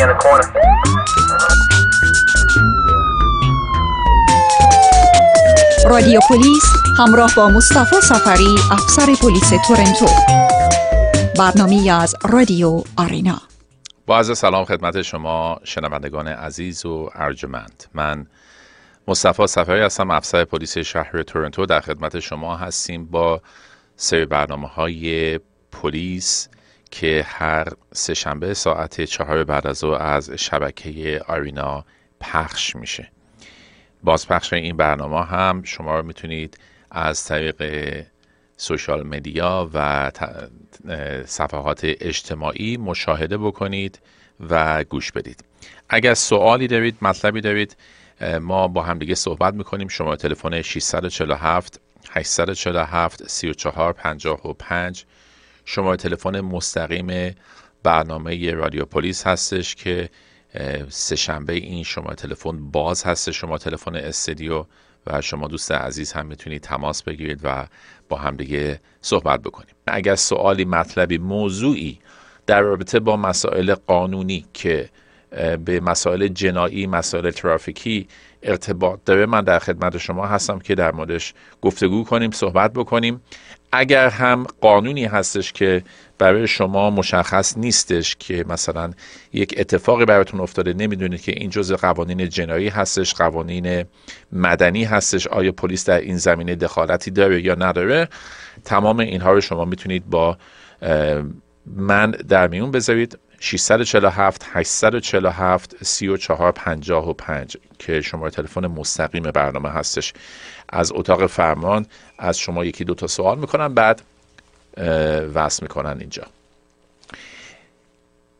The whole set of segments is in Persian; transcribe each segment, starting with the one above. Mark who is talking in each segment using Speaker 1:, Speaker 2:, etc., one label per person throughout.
Speaker 1: in the corner.
Speaker 2: رادیو پلیس همراه با مصطفی سفری افسر پلیس تورنتو. برنامه از رادیو آرینا.
Speaker 3: با عرض سلام خدمت شما شنوندگان عزیز و ارجمند. من مصطفی سفری هستم افسر پلیس شهر تورنتو. در خدمت شما هستیم با سری برنامه های پلیس که هر سهشنبه ساعت چهار بعد از او از شبکه آرینا پخش میشه. بازپخش این برنامه هم شما رو می‌تونید از طریق سوشال مدیا و صفحات اجتماعی مشاهده بکنید و گوش بدید. اگر سوالی دارید مطلبی دارید ما با هم دیگه صحبت می‌کنیم. شما تلفن 647 847 34 55 شما تلفن مستقیم برنامه رادیو پلیس هستش که سه شنبه این شما تلفن باز هست. شما تلفن استدیو و شما دوست عزیز هم می‌تونید تماس بگیرید و با هم دیگه صحبت بکنیم. اگر سوالی مطلبی موضوعی در رابطه با مسائل قانونی که به مسائل جنایی مسائل ترافیکی ارتباط داره من در خدمت شما هستم که در موردش گفتگو کنیم صحبت بکنیم. اگر هم قانونی هستش که برای شما مشخص نیستش که مثلا یک اتفاقی براتون افتاده نمی‌دونید که این جزء قوانین جنایی هستش قوانین مدنی هستش آیا پلیس در این زمینه دخالتی داره یا نداره تمام اینها رو شما می‌تونید با من در میون بذارید. 647 847 3455 که شماره تلفن مستقیم برنامه هستش. از اتاق فرمان از شما یکی دو تا سوال می‌کنن بعد وصل می‌کنن اینجا.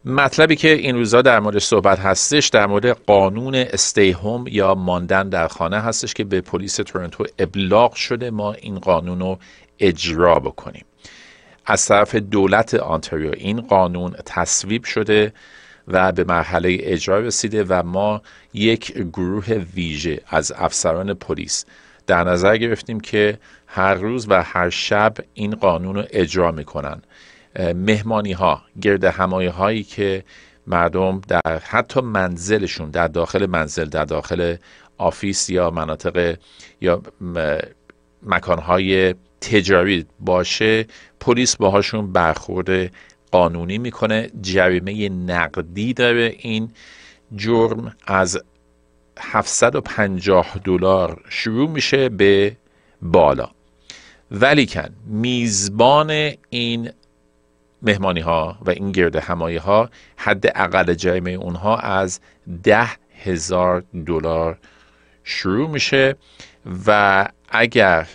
Speaker 3: مطلبی که این روزا در مورد صحبت هستش در مورد قانون استی هوم یا ماندن در خانه هستش که به پلیس تورنتو ابلاغ شده. ما این قانون رو اجرا بکنیم. از طرف دولت آنتاریو این قانون تصویب شده و به مرحله اجرا رسیده و ما یک گروه ویژه از افسران پلیس در نظر گرفتیم که هر روز و هر شب این قانون رو اجرا می‌کنن. مهمانی ها گرد همایی هایی که مردم در حتی منزلشون در داخل منزل در داخل office یا مناطق یا مکانهای تجاری باشه پلیس باهاشون برخورد قانونی می‌کنه جریمه نقدی داره این جرم. از 750 دلار شروع میشه به بالا. ولیکن میزبان این مهمانی ها و این گرد همایی ها حد اقل جریمه اونها از ده هزار دلار شروع میشه و اگر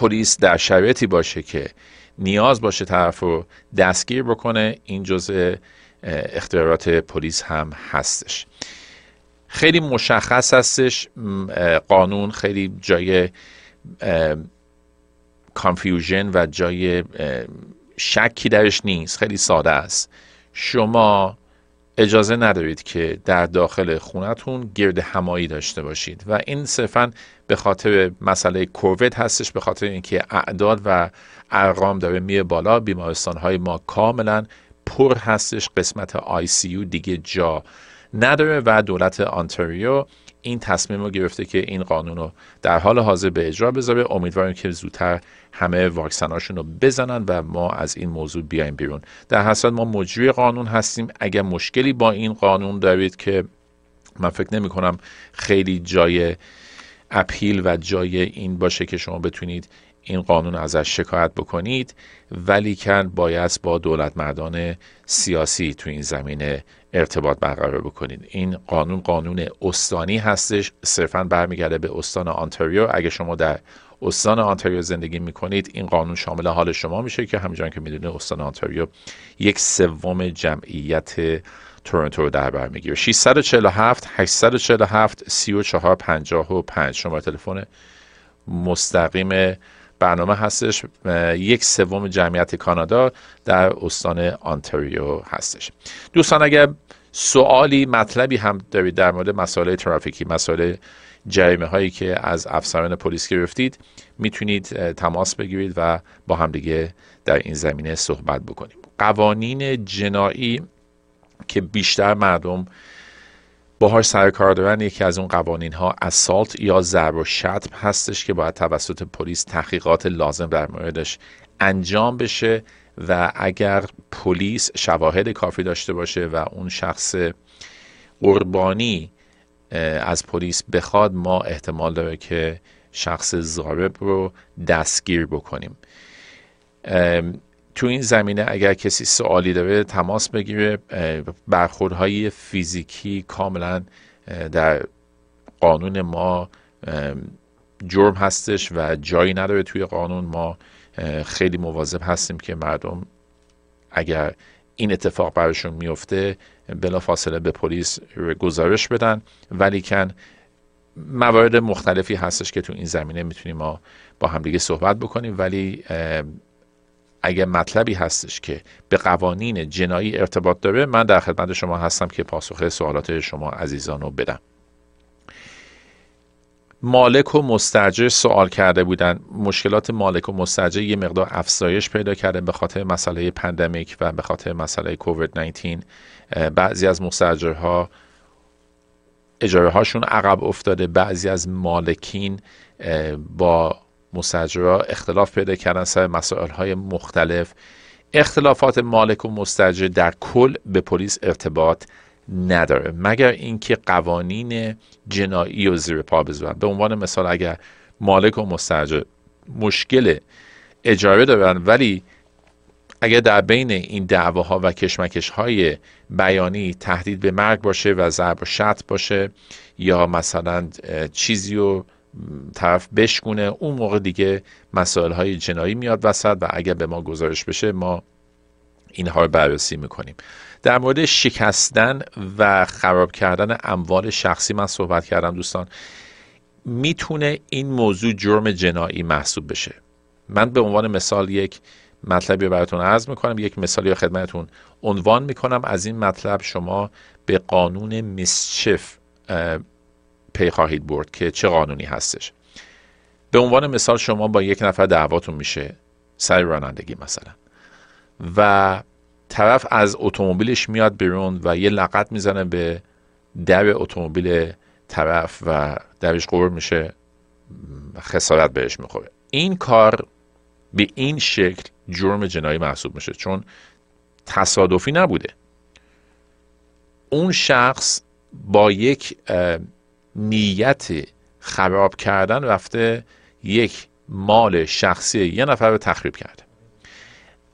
Speaker 3: پلیس در شرایطی باشه که نیاز باشه طرف رو دستگیر بکنه این جزء اختیارات پلیس هم هستش. خیلی مشخص هستش قانون خیلی جای کانفیوژن و جای شکی درش نیست خیلی ساده است. شما اجازه ندارید که در داخل خونتون گرد همایی داشته باشید. و این صرفا به خاطر مسئله کووید هستش به خاطر اینکه اعداد و ارقام داره میه بالا. بیمارستان های ما کاملا پر هستش. قسمت آی سی دیگه جا نداره و دولت آنتاریو این تصمیم رو گرفته که این قانون رو در حال حاضر به اجرا بذاره. امیدواریم که زودتر همه واکسناشون رو بزنن و ما از این موضوع بیایم بیرون. در حسد ما مجری قانون هستیم. اگر مشکلی با این قانون دارید که من فکر نمی کنم خیلی جای اپیل و جای این باشه که شما بتونید این قانون ازش شکایت بکنید ولی کن باید با دولت مردان سیاسی تو این زمینه ارتباط برقرار بکنید این قانون قانون استانی هستش. صرفا برمیگرده به استان آنتاریو اگه شما در استان آنتاریو زندگی می‌کنید این قانون شامل حال شما میشه که همینجان که می‌دونید استان آنتاریو یک سوم جمعیت تورنتو رو در بر می‌گیره. 647 847 3455 شما تلفن مستقیم برنامه هستش. یک سوم جمعیت کانادا در استان آنتاریو هستش. دوستان اگر سوالی مطلبی هم دارید در مورد مسائل ترافیکی مسائل جریمه هایی که از افسران پلیس گرفتید می‌تونید تماس بگیرید و با همدیگه در این زمینه صحبت بکنیم. قوانین جنایی که بیشتر مردم باهاش سر کار دارن یکی از اون قوانین ها اسالت یا ضرب و شتم هستش که باید توسط پلیس تحقیقات لازم در موردش انجام بشه و اگر پلیس شواهد کافی داشته باشه و اون شخص قربانی از پلیس بخواد ما احتمال داره که شخص ضارب رو دستگیر بکنیم. تو این زمینه اگر کسی سوالی داره تماس بگیره. برخوردهای فیزیکی کاملا در قانون ما جرم هستش و جایی نداره توی قانون. ما خیلی مواظب هستیم که مردم اگر این اتفاق براشون میفته بلا فاصله به پلیس گزارش بدن. ولی کن موارد مختلفی هستش که تو این زمینه می‌تونیم ما با همدیگه صحبت بکنیم. ولی اگر مطلبی هستش که به قوانین جنایی ارتباط داره من در خدمت شما هستم که پاسخ سوالات شما عزیزان رو بدم. مالک و مستجر سوال کرده بودن. مشکلات مالک و مستجر یه مقدار افزایش پیدا کرده به خاطر مسئله پندمیک و به خاطر مسئله کووید 19 بعضی از مستجرها اجاره هاشون عقب افتاده. بعضی از مالکین با مستجرها اختلاف پیدا کردن سر مسائل های مختلف. اختلافات مالک و مستجر در کل به پلیس ارتباط نداره مگر اینکه قوانین جنایی و زیر پا بذارن به عنوان مثال اگر مالک و مستجر مشکل اجاره دارن ولی اگر در بین این دعواها و کشمکش های بیانی تهدید به مرگ باشه و ضرب و شط باشه یا مثلا چیزی رو طرف بشکونه اون موقع دیگه مسائل های جنایی میاد وسط و اگر به ما گزارش بشه ما اینها رو بررسی می‌کنیم. در مورد شکستن و خراب کردن اموال شخصی من صحبت کردم دوستان. می‌تونه این موضوع جرم جنایی محسوب بشه. من به عنوان مثال یک مطلبی رو براتون عرض می‌کنم یک مثالی رو خدمتتون عنوان می‌کنم. از این مطلب شما به قانون مسچف پی خواهید برد که چه قانونی هستش. به عنوان مثال شما با یک نفر دعواتون میشه سر رانندگی مثلا. و طرف از اتومبیلش میاد بیرون و یه لقت می‌زنه به در اتومبیل طرف و درش قور میشه خسارت بهش می‌خوره. این کار به این شکل جرم جنایی محسوب میشه چون تصادفی نبوده. اون شخص با یک نیت خراب کردن رفته یک مال شخصی یه نفر رو تخریب کرده.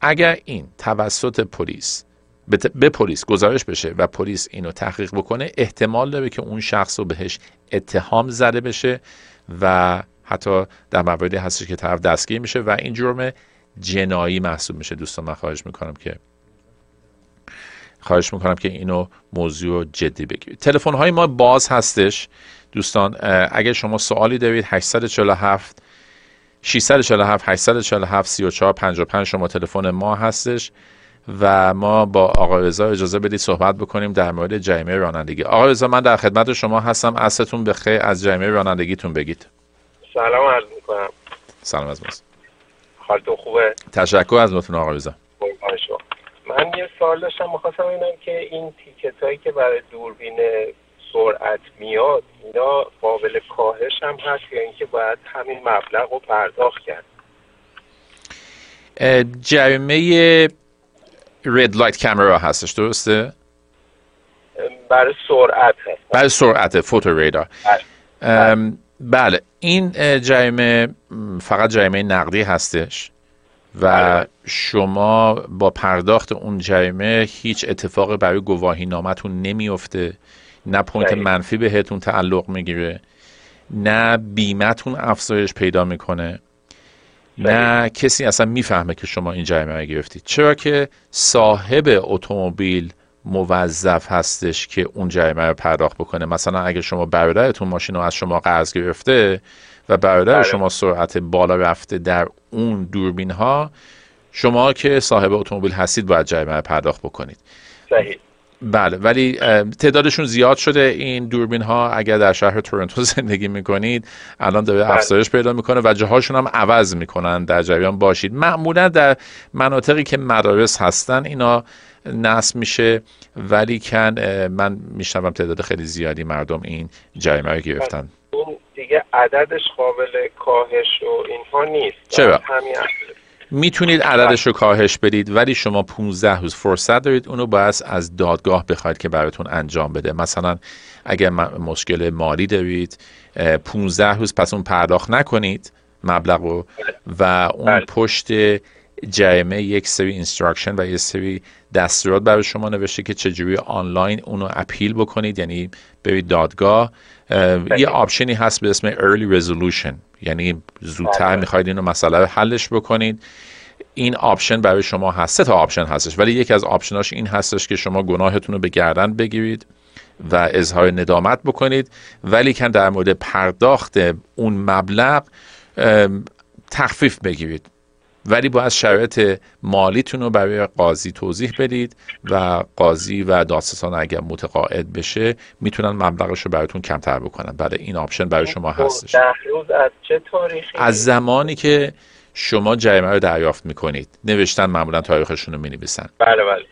Speaker 3: اگر این توسط پلیس به پلیس گزارش بشه و پلیس اینو تحقیق بکنه احتمال داره که اون شخص رو بهش اتهام زده بشه و حتی در مواردی هستش که طرف دستگیر میشه و این جرم جنایی محسوب میشه. دوستان من خواهش می‌کنم که خواهش می‌کنم که اینو موضوع جدی بگیرید. تلفن های ما باز هستش. دوستان اگر شما سوالی دارید 847 647 847 34 55 شما تلفن ما هستش و ما با آقای رضا اجازه بدید صحبت بکنیم در مورد جریمه رانندگی. آقای رضا من در خدمت شما هستم. اصلتون به خیر از جریمه رانندگیتون بگید.
Speaker 1: سلام عرض می‌کنم.
Speaker 3: سلام از ماست.
Speaker 1: حالتون خوبه؟
Speaker 3: تشکر از لطفون آقای رضا.
Speaker 1: من یه سوال داشتم می‌خواستم ببینم که این تیکت هایی که برای دوربین سرعت میاد اینا قابل کاهش هم هست یا اینکه باید همین مبلغ رو پرداخت کرد؟
Speaker 3: جریمه رد لایت کامرا هستش درسته؟
Speaker 1: برای سرعت هست.
Speaker 3: برای سرعت فوتو ریدار بله. بله. این جریمه فقط جریمه نقدی هستش. و. شما با پرداخت اون جریمه هیچ اتفاقی برای گواهی نامتون نمیفته نه پوینت منفی بهتون تعلق می‌گیره نه بیمتون افزایش پیدا می‌کنه نه کسی اصلا می‌فهمه که شما این جریمه رو گرفتید چرا که صاحب اتومبیل موظف هستش که اون جریمه رو پرداخت بکنه مثلا اگه شما برادرتون ماشین رو از شما قرض گرفته و برادر بله. شما سرعت بالا رفته در اون دوربین ها شما که صاحب اتومبیل هستید باید جریمه پرداخت بکنید.
Speaker 1: صحیح.
Speaker 3: بله ولی تعدادشون زیاد شده این دوربین ها اگر در شهر تورنتو زندگی می‌کنید الان داره بله. افزایش پیدا می‌کنه و جاهاشون هم عوض می‌کنن. در جریان باشید. معمولا در مناطقی که مدارس هستن اینا نصب میشه ولی کن من میشنوم تعداد خیلی زیادی مردم این جریمه رو گرفتن.
Speaker 1: اون دیگه عددش قابل کاهش و اینها نیست
Speaker 3: چرا؟ می‌تونید عددش رو کاهش بدید ولی شما 15 روز فرصت دارید اونو باید از دادگاه بخواید که براتون انجام بده مثلا اگر مشکل مالی دارید 15 روز پس اون پرداخت نکنید مبلغ رو و اون بله. پشت جریمه یک سری instruction و یک سری دستورات برای شما نوشته که چجوری آنلاین اونو appeal بکنید. یعنی برید دادگاه. بله. یه option ی هست به اسم early resolution. یعنی زودتر بله. می‌خواید اینو مسئله رو حلش بکنید. این option برای شما هست. سه تا option هستش. ولی یکی از option اش این هستش که شما گناهتون رو به گردن بگیرید و اظهار ندامت بکنید. ولی کن در مورد پرداخت اون مبلغ تخفیف بگیرید. ولی باید شرایط مالیتون رو برای قاضی توضیح بدید و قاضی و دادستان اگر متقاعد بشه می‌تونن مبلغش رو براتون کمتر بکنن. برای این آپشن برای شما خب، هستش
Speaker 1: روز از چه تاریخی؟
Speaker 3: از زمانی که شما جریمه رو دریافت می‌کنید. نوشتن معمولا تاریخشون رو می‌نویسن.
Speaker 1: بله بله.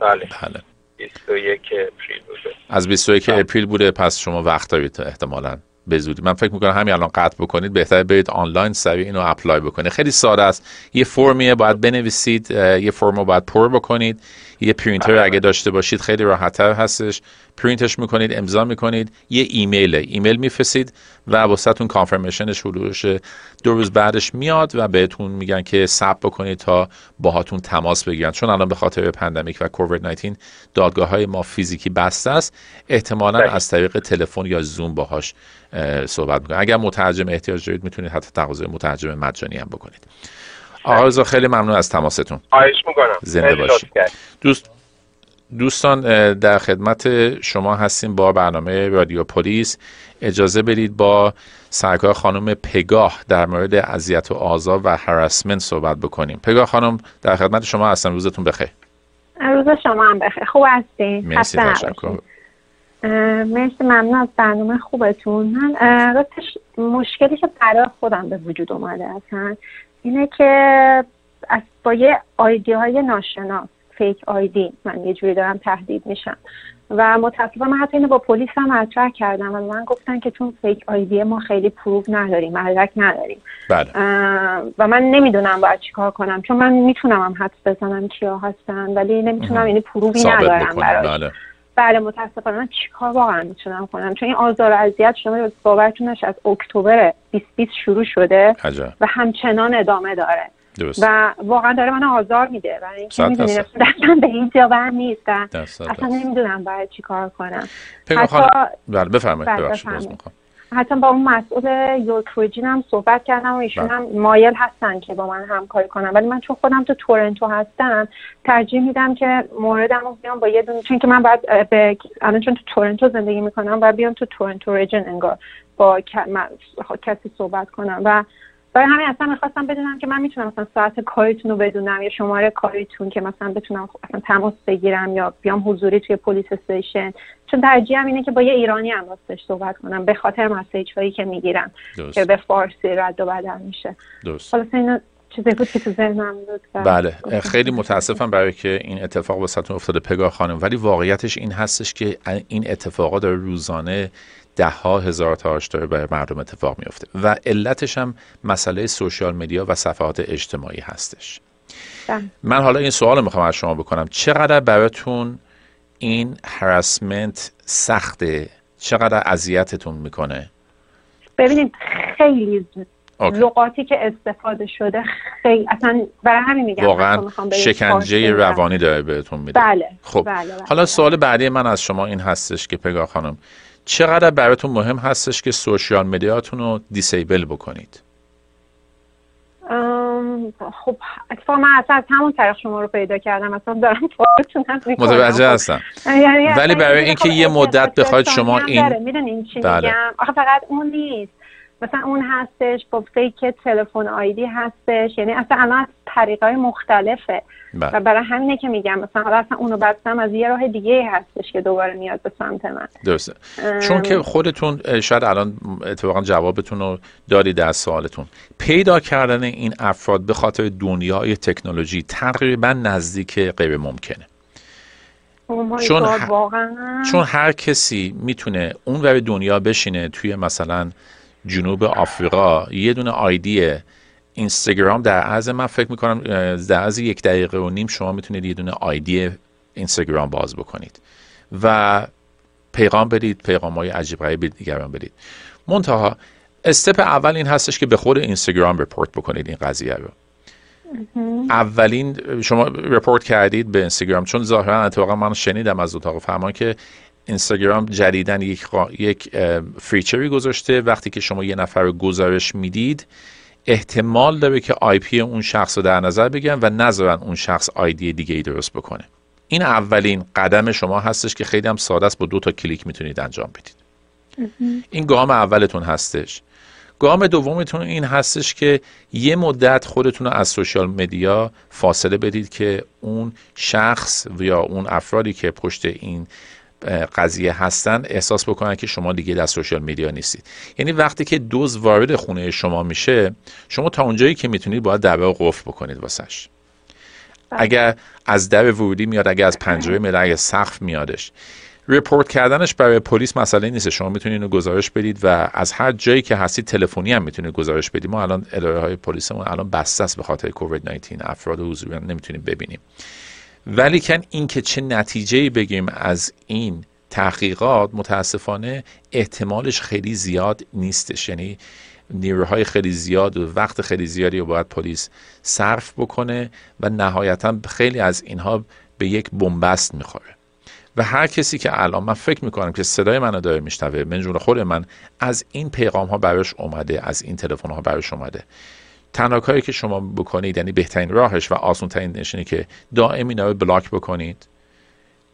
Speaker 1: بله.
Speaker 3: بله.
Speaker 1: 21 April بوده.
Speaker 3: از 21 بله. April بوده پس شما وقت دارید احتمالاً. به زودی. من فکر می‌کنم همین الان قطع بکنید بهتر برید آنلاین سریع اینو apply بکنید. خیلی ساده است. یه فرمیه باید بنویسید یه فرم رو باید پر بکنید. یه پرینتر اگه داشته باشید خیلی راحتتر هستش. پرینتش می‌کنید امضا می‌کنید. یه ایمیل ایمیل میفرستید و واسهتون confirmation ش حدودش دو روز بعدش میاد و بهتون میگن که ثبت بکنید تا باهاتون تماس بگیرن. چون الان به خاطر پندمیک و کووید 19 دادگاه های ما فیزیکی بسته است. احتمالا بله. از طریق تلفن یا زوم باهاش صحبت می‌کنید اگر مترجم احتیاج دارید می‌تونید حتی تقاضای مترجم مجانی هم بکنید. آقا خیلی ممنون از تماستون.
Speaker 1: خواهش می‌کنم.
Speaker 3: زنده باشید دوست دوستان در خدمت شما هستیم با برنامه رادیو پلیس. اجازه بدید با سرکار خانم پگاه در مورد اذیت و آزار و هراسمنت صحبت بکنیم. پگاه خانم در خدمت شما هستم. روزتون بخیر.
Speaker 4: روز شما هم بخیر. خوب هستین؟
Speaker 3: مرسی تشکر.
Speaker 4: مرسی ممنون از برنامه خوبتون. من راستش مشکلی که برای خودم به وجود اومده اصلا. اینه که از با یه آیدی های ناشناس فیک آیدی. من یه جوری دارم تهدید میشم. و متاسفم من حتی اینو با پلیس هم مطرح کردم و من گفتن که چون فیک آیدی ما خیلی پروف نداریم مدرک نداریم.
Speaker 3: بله.
Speaker 4: و من نمی‌دونم باید چیکار کنم چون من می‌تونم هم حدس بزنم کیا هستن ولی نمی‌تونم یعنی پروفی ندارم براش. بله. بله متاسفانه من چیکار واقعا می‌تونم کنم؟ چون این آزار و اذیت شما باورتونش از اکتبر 2020 شروع شده و همچنان ادامه داره. و واقعا داره من آزار میده و اینکه می‌دونی دستم به این جا نیست اصلا نمی‌دونم باید چی کار کنم
Speaker 3: حتی بله بفرمایید.
Speaker 4: حتی با اون مسئول York Region هم صحبت کردم و ایشون بله. هم مایل هستن که با من همکاری کنم ولی من چون خودم تو تورنتو هستم ترجیح میدم که موردم رو بیام با یه دونه چون که من باید به الان چون تو تورنتو زندگی می‌کنم باید بیام تو تورنتو region انگار با کسی صحبت کنم و برای همین اصلا می‌خواستم بدونم که من می‌تونم مثلا ساعت کاریتون رو بدونم یا شماره کاریتون که مثلا بتونم اصلا تماس بگیرم یا بیام حضوری توی police station. چون ترجیحم اینه که با یه ایرانی هم راستش صحبت کنم به خاطر مسیج هایی که می‌گیرم که به فارسی رد و بدل میشه.
Speaker 3: درست.
Speaker 4: چیزی بود که تو ذهنم بود
Speaker 3: بله. خیلی متاسفم برای که این اتفاق واسهتون افتاده پگاه خانم. ولی واقعیتش این هستش که این اتفاقات داره روزانه ده ها هزار تاش داره برای مردم اتفاق میفته و علتش هم مسئله سوشیال مدیا و صفحات اجتماعی هستش.
Speaker 4: بله.
Speaker 3: من حالا این سوال می‌خوام از شما بکنم. چقدر براتون این هراسمنت سخته؟ چقدر اذیتتون می‌کنه؟
Speaker 4: ببینید خیلی لغاتی که استفاده شده خیلی اصلا برای همین میگم
Speaker 3: واقعا شکنجه روانی داره بهتون میده.
Speaker 4: بله
Speaker 3: خب
Speaker 4: بله, بله.
Speaker 3: حالا سوال بعدی من از شما این هستش که پگاه خانم چقدر براتون مهم هستش که سوشیال مدیاتون رو دیسیبل بکنید؟
Speaker 4: خب اتفاقا من اصلا از همون طریق شما رو پیدا کردم. اصلا دارم فارتونم
Speaker 3: متوجه هستم. یعنی ولی برای اینکه خب یه مدت بخواید شما این
Speaker 4: می‌دونین چی بله. میگم؟ آخه فقط اون نیست. مثلا اون هستش با فیک تلفن آیدی هستش. یعنی اصلا الان طریقه های مختلفه.
Speaker 3: بله.
Speaker 4: و برای همینه که میگم مثلا حالا اصلا اونو بستم از یه راه دیگه هستش که دوباره میاد به سمت من.
Speaker 3: درسته. چون که خودتون شاید الان اتفاقا جوابتون رو دارید از سوالتون. پیدا کردن این افراد به خاطر دنیای تکنولوژی تقریبا نزدیک غیر ممکنه.
Speaker 4: Oh
Speaker 3: چون ه-
Speaker 4: واقعا؟
Speaker 3: چون هر کسی می‌تونه اون ور دنیا بشینه توی مثلا جنوب آفریقا. یه دونه آیدی اینستاگرام در عرض من فکر می‌کنم در عرض یک دقیقه و نیم شما می‌تونید یه دونه آیدی اینستاگرام باز بکنید و پیغام بدید پیغام های عجیب غریب به دیگران بدید. منتها step اول این هستش که به خود اینستاگرام report بکنید این قضیه رو. اولین شما report کردید به اینستاگرام چون ظاهرا اتفاقا من شنیدم از اتاق فرمان که اینستاگرام جدیدا یک, خوا- یک feature ی گذاشته. وقتی که شما یه نفر رو گزارش می‌دید احتمال داره که IP اون شخص رو در نظر بگیرن و نذارن اون شخص ID دیگه ای درست بکنه. این اولین قدم شما هستش که خیلی هم ساده است با دو تا کلیک می‌تونید انجام بدید. این گام اولتون هستش. گام دومتون این هستش که یه مدت خودتون رو از social media فاصله بدید که اون شخص یا اون افرادی که پشت این قضیه هستن احساس بکنن که شما دیگه در social media نیستید. یعنی وقتی که دزد وارد خونه شما میشه شما تا اونجایی که می‌تونید باید در رو قفل بکنید واسش. اگر از در ورودی میاد اگر از پنجره میاد اگر سقف میادش. رپورت کردنش برای پلیس مسئله نیست. شما می‌تونید اینو گزارش بدید و از هر جایی که هستید تلفنی هم می‌تونید گزارش بدید. ما الان اداره های پلیسمون الان بسته است به خاطر کووید 19 افراد حضوری هم نمی‌تونیم ببینیم. ولی کن اینکه چه نتیجه بگیم از این تحقیقات متاسفانه احتمالش خیلی زیاد نیستش. یعنی نیروهای خیلی زیاد و وقت خیلی زیادی رو باید پلیس صرف بکنه و نهایتا خیلی از اینها به یک بنبست می‌خوره. و هر کسی که الان من فکر می‌کنم که صدای منو داره میشنوه من جون خود من از این پیغام ها براش اومده از این تلفن ها براش اومده. تنها کاری که شما بکنید یعنی بهترین راهش و آسان ترین نشینه که دائم اینا رو بلاک بکنید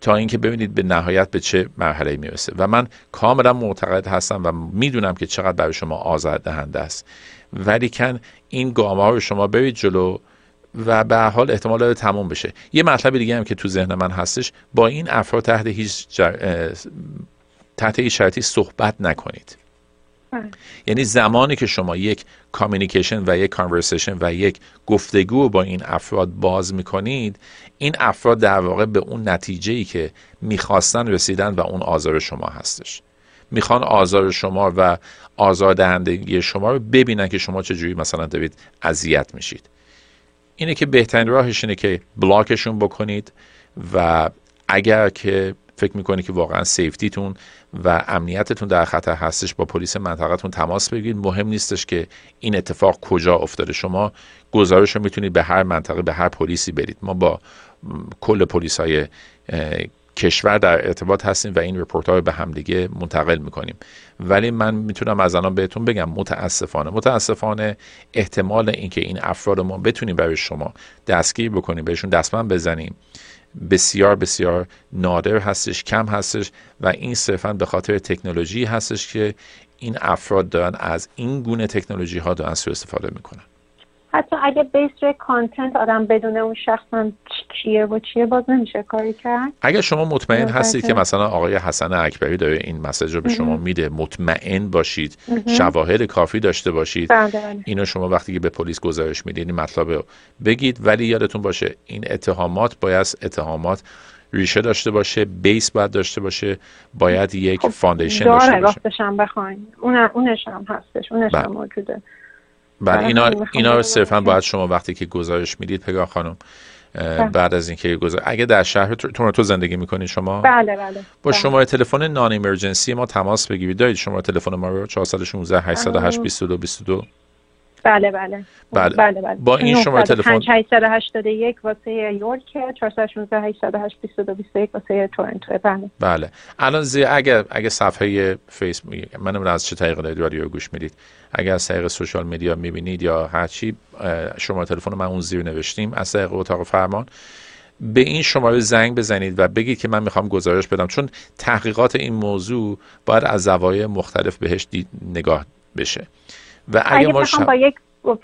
Speaker 3: تا اینکه ببینید به نهایت به چه مرحله می‌رسه. و من کاملا معتقد هستم و می‌دونم که چقدر برای شما آزار دهنده است. ولیکن این گام ها رو شما برید جلو و به حال احتمال داره تموم بشه. یه مطلب دیگه هم که تو ذهن من هستش با این افراد تحت هیچ جر... تحت هیچ شرطی صحبت نکنید. یعنی زمانی که شما یک communication و یک conversation و یک گفتگو با این افراد باز می‌کنید این افراد در واقع به اون نتیجه ای که می‌خواستن رسیدن و اون آزار شما هستش. می‌خوان آزار شما و آزاردهندگی شما رو ببینن که شما چجوری مثلا دارید اذیت میشید. اینه که بهترین راهش اینه که بلاکشون بکنید و اگر که فکر می‌کنید که واقعا سیفتیتون و امنیتتون در خطر هستش با پلیس منطقتون تماس بگیرید. مهم نیستش که این اتفاق کجا افتاده. شما گزارش رو می‌تونید به هر منطقه به هر پلیسی برید. ما با کل پلیس های کشور در ارتباط هستیم و این رپورت ها رو به همدیگه منتقل می‌کنیم. ولی من می‌تونم از الان بهتون بگم متاسفانه متاسفانه احتمال اینکه این افراد ما بتونیم برای شما دستگیر بکنیم بهشون دستمند بزنیم بسیار بسیار نادر هستش کم هستش و این صرفا به خاطر تکنولوژی هستش که این افراد دارن از این گونه تکنولوژی ها دارن سوء استفاده می‌کنن.
Speaker 4: حتی اگه بیس روی کانتنت آدم بدون اون شخص هم چیه و چیه باز نمیشه کاری کرد.
Speaker 3: اگر شما مطمئن
Speaker 4: درسته.
Speaker 3: هستید که مثلا آقای حسن اکبری داره این message رو به شما میده مطمئن باشید شواهد کافی داشته باشید
Speaker 4: بله بله.
Speaker 3: اینو شما وقتی که به پلیس گزارش می‌دید این مطلب رو بگید ولی یادتون باشه این اتهامات باید اتهامات ریشه داشته باشه base باید داشته باشه باید یک foundation داشته
Speaker 4: داره
Speaker 3: باشه.
Speaker 4: راستش هم بخواین اون اونش هم هستش اونش
Speaker 3: بله.
Speaker 4: هم موجوده.
Speaker 3: بله
Speaker 4: برای
Speaker 3: اینا اینا صرفا باید شما وقتی که گزارش می‌دید پگاه خانم
Speaker 4: بله.
Speaker 3: بعد از اینکه گزارش اگه در شهر تور- تورنتو زندگی می‌کنید شما؟
Speaker 4: بله بله
Speaker 3: با
Speaker 4: بله.
Speaker 3: شماره تلفن نان ایمرجنسی ما تماس بگیرید. دارید شماره تلفن ما رو؟ 416 808 22 22
Speaker 4: بله بله.
Speaker 3: بله.
Speaker 4: بله بله.
Speaker 3: با این شماره تلفن-
Speaker 4: 881 واسه یورک 416 808 22 21 واسه تورنتو. بله.
Speaker 3: بله. الان زی اگر اگر صفحه فیسبوک من نمی‌دونم از چه طریق دارید رادیو گوش می‌دید؟ اگر از طریق سوشال مدیا می‌بینید یا هر چی شماره تلفن من اون زیر نوشتیم. از طریق اتاق فرمان به این شماره زنگ بزنید و بگید که من می‌خوام گزارش بدم. چون تحقیقات این موضوع باید از زوایای مختلف بهش دید نگاه بشه.
Speaker 4: و اگه, ما با یک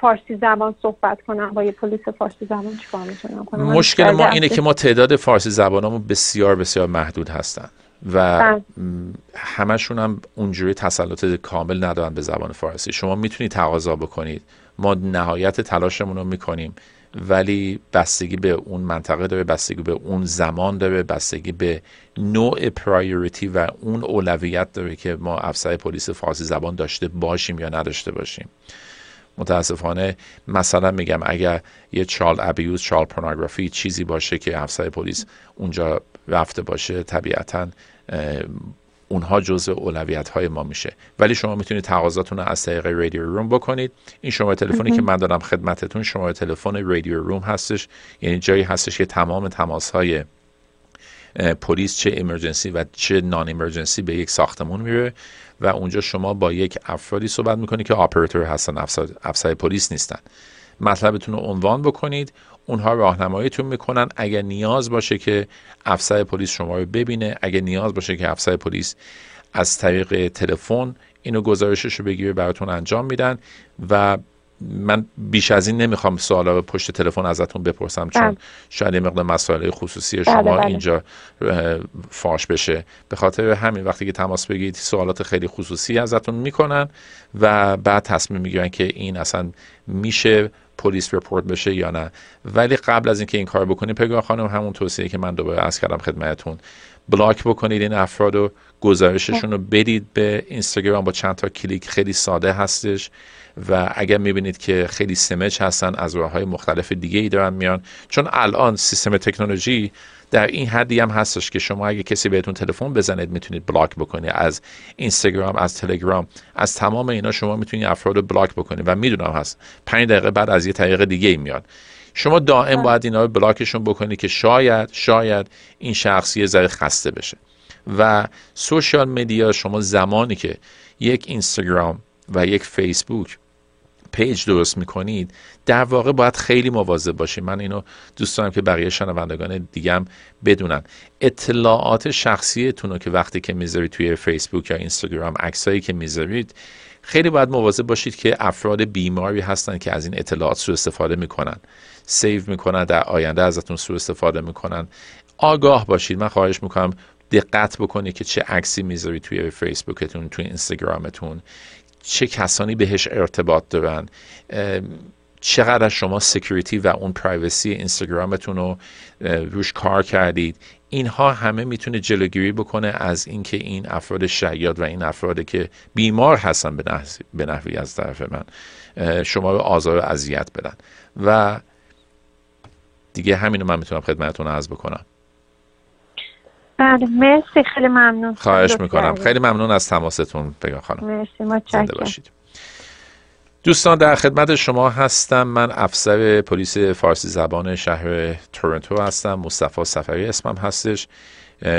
Speaker 4: فارسی زبان صحبت کنم با یه پلیس فارسی زبان چیکار می‌تونم کنم؟
Speaker 3: مشکل ما اینه که ما تعداد فارسی زبانمون بسیار بسیار محدود هستن و بله. همشون هم اونجوری تسلط کامل ندارن به زبان فارسی. شما می‌تونید تقاضا بکنید. ما نهایت تلاشمون رو می‌کنیم. ولی بستگی به اون منطقه داره بستگی به اون زمان داره بستگی به نوع پرایوریتی و اون اولویت داره که ما افسر پلیس فارسی زبان داشته باشیم یا نداشته باشیم. متاسفانه مثلا میگم اگر یه چال ابیوز چال پورنوگرافی چیزی باشه که افسر پلیس اونجا رفته باشه طبیعتا اونها جزء اولویت های ما میشه. ولی شما می‌تونید تقاضاتون رو از طریق رادیو روم بکنید. این شماره تلفنی که من دارم خدمتتون شماره تلفن رادیو روم هستش. یعنی جایی هستش که تمام تماس های پلیس چه امرجنسی و چه نان امرجنسی به یک ساختمون میره و اونجا شما با یک افرادی صحبت می‌کنید که آپراتور هستن افسر پلیس نیستن. مطلبتون رو عنوان بکنید. اونها راهنماییتون می‌کنن اگر نیاز باشه که افسر پلیس شما رو ببینه اگر نیاز باشه که افسر پلیس از طریق تلفن اینو گزارشش رو بگیره براتون انجام میدن و من بیش از این نمی‌خوام سوالا پشت تلفن ازتون بپرسم چون بله. شاید مقدار مسائل خصوصی بله، شما بله. اینجا فاش بشه به خاطر همین وقتی که تماس بگیرید سوالات خیلی خصوصی ازتون می‌کنن و بعد تصمیم می‌گیرن که این اصلا میشه police report بشه یا نه. ولی قبل از اینکه این کار بکنید پگاه خانم همون توصیه که من دوباره عرض کردم خدمتتون block بکنید این افراد و گزارششون رو بدید به اینستاگرام با چند تا کلیک. خیلی ساده هستش و اگر می‌بینید که خیلی سمج هستن از راه های مختلف دیگه ای دارن میان. چون الان سیستم تکنولوژی در این حدی هم هستش که شما اگه کسی بهتون تلفن بزنید می‌تونید block بکنید از اینستاگرام از تلگرام از تمام اینا شما می‌تونید افراد رو block بکنید و می‌دونم هست. پنج دقیقه بعد از یه طریق دیگه ای میاد. شما دائم باید اینا رو block شون بکنید که شاید شاید این شخص یه ذره خسته بشه. و social media شما زمانی که یک اینستاگرام و یک فیسبوک page درست می‌کنید در واقع باید خیلی مواظب باشید من اینو دوست دارم که بقیه شنوندگان دیگم بدونن. اطلاعات شخصیتون رو که وقتی که می‌ذارید توی فیسبوک یا اینستاگرام عکسایی که می‌ذارید خیلی باید مواظب باشید که افراد بیماری هستن که از این اطلاعات سو استفاده می‌کنن. save می‌کنن در آینده ازتون سو استفاده می‌کنن. آگاه باشید. من خواهش می‌کنم دقت بکنید که چه عکسی می‌ذارید توی فیسبوکتون توی اینستاگرامتون چه کسانی بهش ارتباط دارن چقدر شما security و اون privacy اینستاگرامتون رو روش کار کردید. اینها همه می‌تونه جلوگیری بکنه از اینکه این افراد شیاد و این افرادی که بیمار هستن به نحوی از طرف من شما رو آزار و اذیت بدن. و دیگه همین رو من می‌تونم خدمتتون عرض بکنم.
Speaker 4: بله مرسی خیلی ممنون.
Speaker 3: خواهش می‌کنم. خیلی ممنون از تماستون بگم خانم.
Speaker 4: مرسی متشکرم. باشید.
Speaker 3: دوستان در خدمت شما هستم. من افسر پلیس فارسی زبان شهر تورنتو هستم. مصطفی سفری اسمم هستش.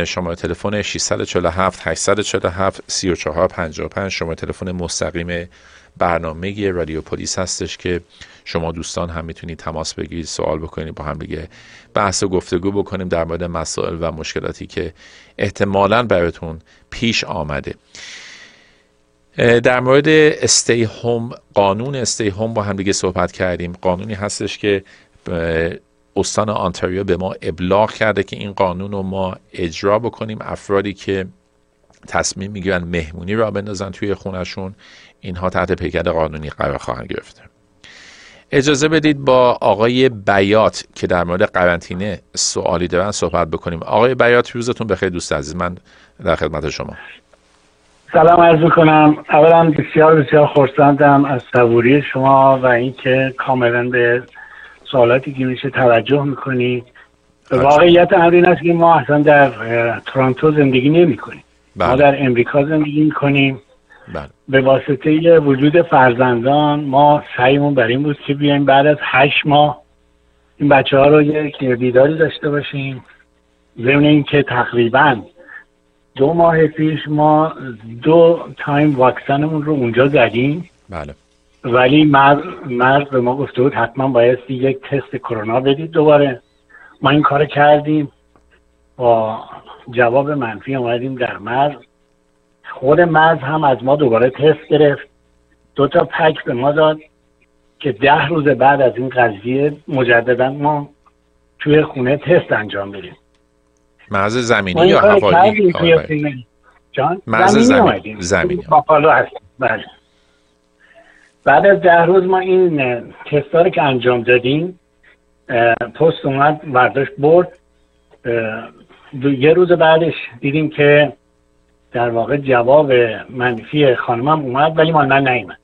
Speaker 3: شما تلفن 647 847 3455 شما تلفن مستقیم برنامه رادیو پلیس هستش که شما دوستان هم می‌تونید تماس بگیرید سوال بکنید با هم دیگه بحث و گفتگو بکنیم در مورد مسائل و مشکلاتی که احتمالا براتون پیش آمده. در مورد استی هوم قانون استی هوم با هم دیگه صحبت کردیم. قانونی هستش که استان آنتاریو به ما ابلاغ کرده که این قانون رو ما اجرا بکنیم. افرادی که تصمیم می‌گیرن مهمونی را بندازن توی خونشون اینها تحت پیکر قانونی قرار خواهند گرفته اجازه بدید با آقای بیات که در مورد قرنطینه سوالی دارن صحبت بکنیم. آقای بیات روزتون بخیر دوست عزیز. من در خدمت شما.
Speaker 5: سلام عرض می‌کنم. اولا بسیار بسیار خورسندم از صبوری شما و اینکه کاملا به سوالاتی که میشه توجه می‌کنید واقعیت امر این است که ما اصلا در تورانتو زندگی نمی کنیم ما بله. در امریکا زندگی می‌کنیم. بله. به واسطه وجود فرزندان ما سعیمون بر این بود که بیایم بعد از هشت ماه این بچه ها رو یک دیداری داشته باشیم. ضمن اینکه تقریبا دو ماه پیش ما دو تایم واکسنمون رو اونجا زدیم.
Speaker 3: بله.
Speaker 5: ولی مرد, به ما گفته بود حتما باید یک تست کرونا بدید دوباره. ما این کار کردیم. با جواب منفی آمدیم در مرز. خود مرز هم از ما دوباره تست گرفت. دو تا پک به ما داد که ده روز بعد از این قضیه مجددا ما توی خونه تست انجام بدیم.
Speaker 3: مرز زمینی یا هوایی
Speaker 5: جان
Speaker 3: مرز زمینی زمینی
Speaker 5: بله. بعد از ده روز ما این تست رو که انجام دادیم پست اومد برداشت برد. یه روز بعدش دیدیم که در واقع جواب منفی خانمم اومد ولی من من نیومد.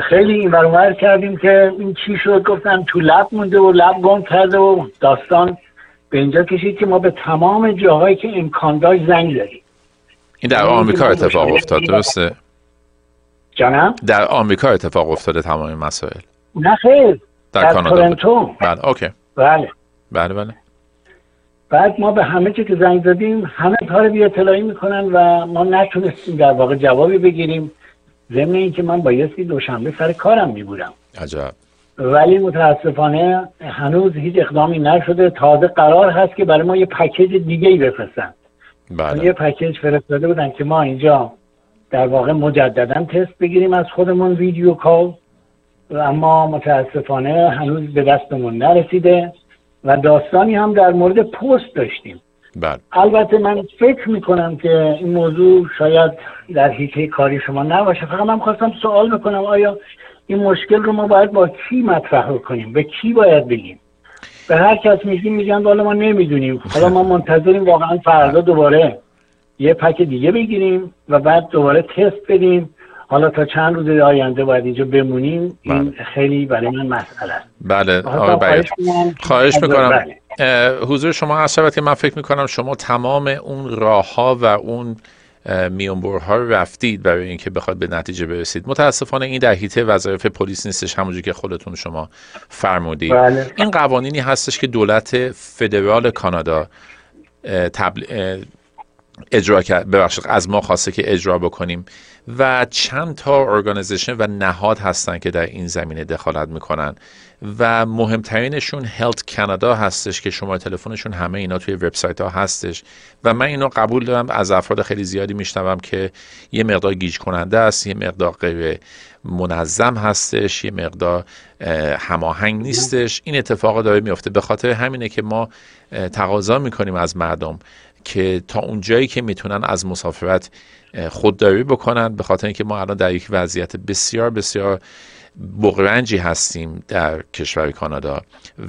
Speaker 5: خیلی این برمار کردیم که این چی شد؟ گفتن تو لب مونده و لب گم کرده و داستان به اینجا کشید که ما به تمام جاهایی که امکان داشت زنگ زدیم.
Speaker 3: این در آمریکا اتفاق افتاد درسته؟
Speaker 5: جانم؟
Speaker 3: در آمریکا اتفاق افتاده تمام مسائل.
Speaker 5: نه خیر.
Speaker 3: در,
Speaker 5: در
Speaker 3: کانادا
Speaker 5: تورنتو.
Speaker 3: بله اوکی.
Speaker 5: بله.
Speaker 3: بله بله.
Speaker 5: بعد ما به همه چی که زنگ زدیم همه کار بی اطلاعی می‌کنن و ما نتونستیم در واقع جوابی بگیریم. ضمن اینکه من بایستی دوشنبه سر کارم میبودم.
Speaker 3: عجب.
Speaker 5: ولی متاسفانه هنوز هیچ اقدامی نشده. تازه قرار هست که برای ما یه پکیج دیگه ای بفرستن.
Speaker 3: بله.
Speaker 5: یه پکیج فرستاده بودن که ما اینجا در واقع مجددا تست بگیریم از خودمون ویدیو کال. اما متاسفانه هنوز به دستمون نرسیده. و داستانی هم در مورد پست داشتیم.
Speaker 3: بله.
Speaker 5: البته من فکر می‌کنم که این موضوع شاید در حیطه کاری شما نباشه. فقط من خواستم سوال می‌کنم آیا این مشکل رو ما باید با کی مطرح کنیم؟ به کی باید بگیم؟ به هر کس میگیم میگن والا ما نمی‌دونیم. حالا ما منتظریم واقعا فردا دوباره یه پک دیگه بگیریم و بعد دوباره تست بدیم. حالا تا چند روز آینده باید اینجا بمونیم این خیلی برای من مسئله است.
Speaker 3: بله آقای خواهش می‌کنم. حضور شما هست شود که من فکر می‌کنم شما تمام اون راه ها و اون میانبرها رو رفتید برای اینکه بخواد به نتیجه برسید. متاسفانه این در حیطه وظایف پلیس نیستش همونجور که خودتون شما فرمودید.
Speaker 5: بله.
Speaker 3: این قوانینی هستش که دولت فدرال کانادا تبل... اجرا کرد. ببخشید از ما خواسته که اجرا بکنیم. و چند تا ارگانیزیشن و نهاد هستن که در این زمینه دخالت می‌کنن. و مهمترینشون هلت کانادا هستش که شما تلفنشون همه اینا توی وبسایت ها هستش. و من اینو قبول دارم از افراد خیلی زیادی میشنوم که یه مقدار گیج کننده است یه مقدار غیر منظم هستش یه مقدار هماهنگ نیستش. این اتفاق داره میفته به خاطر همینه که ما تقاضا می‌کنیم از مردم. که تا اونجایی که می‌تونن از مسافرت خودداری بکنن به خاطر اینکه ما الان در یک وضعیت بسیار بسیار بغرنجی هستیم در کشور کانادا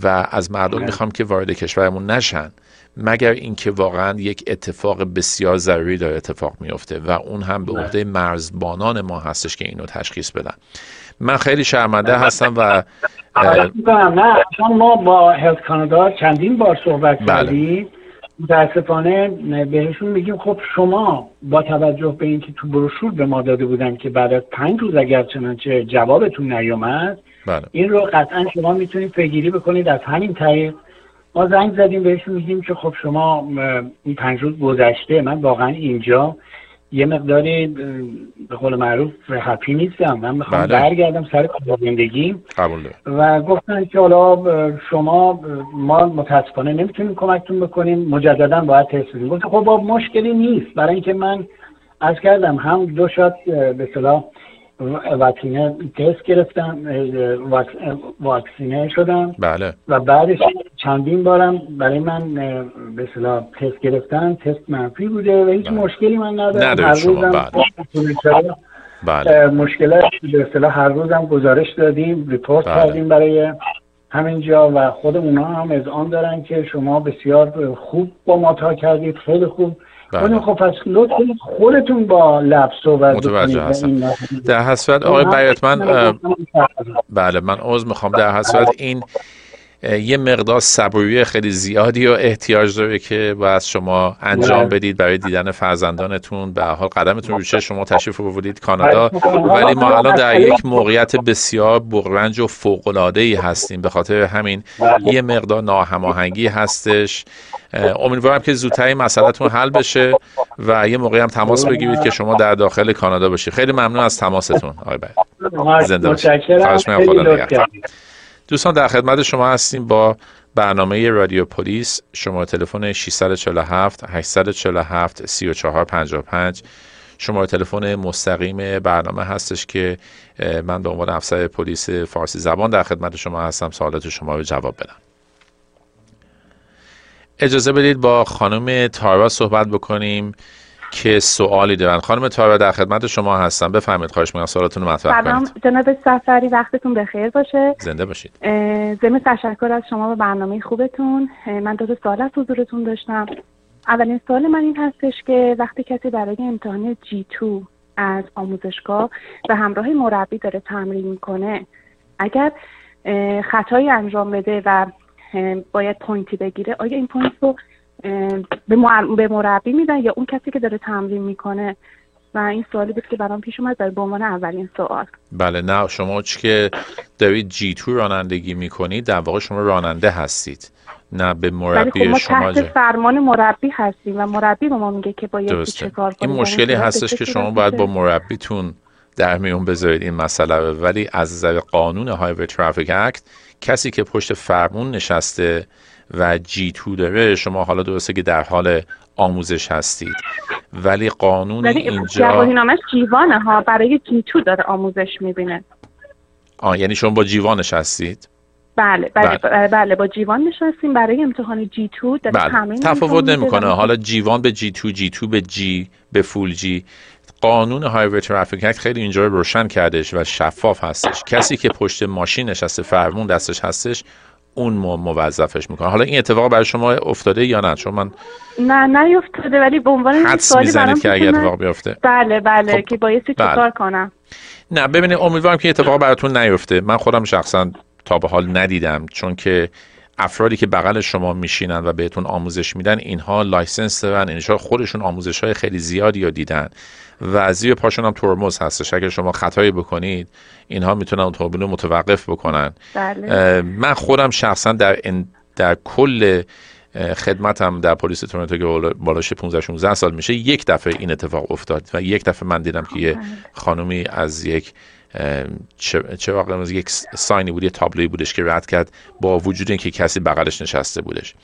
Speaker 3: و از مردم می‌خوام که وارد کشورمون نشن مگر اینکه واقعا یک اتفاق بسیار ضروری داره اتفاق میفته و اون هم به عهده مرزبانان ما هستش که اینو تشخیص بدن. من خیلی شرمنده هستم و
Speaker 5: نه ما با هلت کانادا چندین بار صحبت کردیم. متاسفانه بهشون میگیم خب شما با توجه به اینکه تو بروشور به ما داده بودن که بعد از پنج روز اگر چنانچه جوابتون نیومد
Speaker 3: بله.
Speaker 5: این رو قطعا شما می‌تونید پیگیری بکنید از همین طریق ما زنگ زدیم بهشون میگیم که خب شما این پنج روز گذشته من واقعا اینجا یه مقداری به قول معروف هپی نیستم. من می‌خوام
Speaker 3: بله.
Speaker 5: برگردم سر زندگی. و گفتن که حالا شما ما متاسفانه نمی‌تونیم کمکتون بکنیم. مجددا باید تست بدیم. گفتم خب با مشکلی نیست. برای اینکه من از کردم هم دو شات به صلاح واکسینه تست گرفتم واکسینه شدم.
Speaker 3: بله.
Speaker 5: و بعدش چندین بارم برای من به اصطلاح تست گرفتن تست منفی بوده و هیچ
Speaker 3: بله.
Speaker 5: مشکلی من ندارم.
Speaker 3: ندارید
Speaker 5: هر
Speaker 3: شما،
Speaker 5: روزم
Speaker 3: بله.
Speaker 5: مشکلات به اصطلاح هر روزم گزارش دادیم ریپورت
Speaker 3: بله.
Speaker 5: کردیم برای همینجا و خود اونا هم از آن دارن که شما بسیار خوب با ما تا کردید خیلی خوب.
Speaker 3: بله.
Speaker 5: خب پس لطف خودتون با لب صحبت
Speaker 3: متوجه هستم. در صورت آقای اه،
Speaker 5: من-
Speaker 3: بله من عوض می‌خوام. در صورت این یه مقدار صبوری خیلی زیادی و احتیاج داره که باید شما انجام. بدید برای دیدن فرزندانتون به حال قدمتون رو چه شما تشریف آوردید کانادا
Speaker 5: بله.
Speaker 3: ولی ما الان در یک موقعیت بسیار بغرنج و فوق العاده ای هستیم به خاطر همین
Speaker 5: بله.
Speaker 3: یه مقدار ناهماهنگی هستش امیدوارم که زودتر این مسئلهتون حل بشه و یه موقعی هم تماس بگیرید که شما در داخل کانادا باشید خیلی ممنون از تماستون آقای زنده باشید. خواهش می‌کنم. خدا نگهدار. دوستان در خدمت شما هستیم با برنامه رادیو پلیس. شما تلفن 647 847 3455 شماره تلفن مستقیم برنامه هستش که من به عنوان افسر پلیس فارسی زبان در خدمت شما هستم. سوالات شما رو جواب بدم. اجازه بدید با خانم تارا صحبت بکنیم. که سوالی دارن. خانم تارا در خدمت شما هستم. بفرمایید خواهش می‌کنم سوالاتون رو مطرح
Speaker 6: کنید. سلام جناب سفری وقتتون بخیر باشه.
Speaker 3: زنده باشید.
Speaker 6: ضمن تشکر از شما به برنامه خوبتون. من دو تا سوال از حضورتون داشتم. اولین سوال من این هستش که وقتی کسی برای امتحان جی تو از آموزشگاه به همراه مربی داره تمرین می‌کنه اگر خطایی انجام بده و باید point ی بگیره آیا این point رو به مربی میدن یا اون کسی که داره تمرین می‌کنه. و این سوالی بود که برام پیش اومد به عنوان اولین سوال.
Speaker 3: بله نه شما چی که دارید G2 رانندگی می‌کنید در واقع شما راننده هستید نه به مربی
Speaker 6: خب ما
Speaker 3: شما
Speaker 6: تحت فرمان مربی هستیم و مربی به ما میگه که باید چه کار
Speaker 3: این مشکلی هستش که شما باید با مربیتون در میون بذارید این مسئله ولی از نظر قانون های ترافیک اکت کسی که پشت فرمون نشسته و جی تو داره. شما حالا درسته که در حال آموزش هستید. ولی قانون ولی اینجا
Speaker 6: نامش جیوانه ها. برای جی تو داره آموزش می‌بینه.
Speaker 3: آه یعنی شما با جیوانش هستید؟
Speaker 6: بله بله, بله. بله با جیوان نشستیم. برای امتحان جی تو
Speaker 3: بله. تفاوت نمی‌کنه. حالا جیوان به جی تو جی تو به جی به فول جی قانون Highway Traffic Act خیلی اینجا رو روشن کردش و شفاف هستش. کسی که پشت ماشین نشسته فرمون دستش هستش اون موظفش می‌کنه. حالا این اتفاق برای شما افتاده یا نه؟ چون من
Speaker 6: نه نیفتاده ولی به عنوان
Speaker 3: سوالی برام که اگه اتفاق بیفته.
Speaker 6: بله بله خب. که بایستی بله. چیکار کنم.
Speaker 3: نه ببینید امیدوارم که اتفاق براتون نیفته. من خودم شخصا تا به حال ندیدم چون که افرادی که بغل شما میشینن و بهتون آموزش میدن اینها license دارن اینها خودشون آموزش های خیلی زیادی رو دیدن. و زیر پاشون هم ترمز هستش اگر شما خطایی بکنید اینها می‌تونن اتومبیل رو متوقف بکنن
Speaker 6: بله.
Speaker 3: من خودم شخصا در در کل خدمتم در پلیس تورنتو که بالاش 15 16 سال میشه یک دفعه این اتفاق افتاد و یک دفعه من دیدم که یه. خانومی از یک چه واقعا از یک ساینی بود یه تابلوی بودش که رد کرد با وجود اینکه کسی بغلش نشسته بودش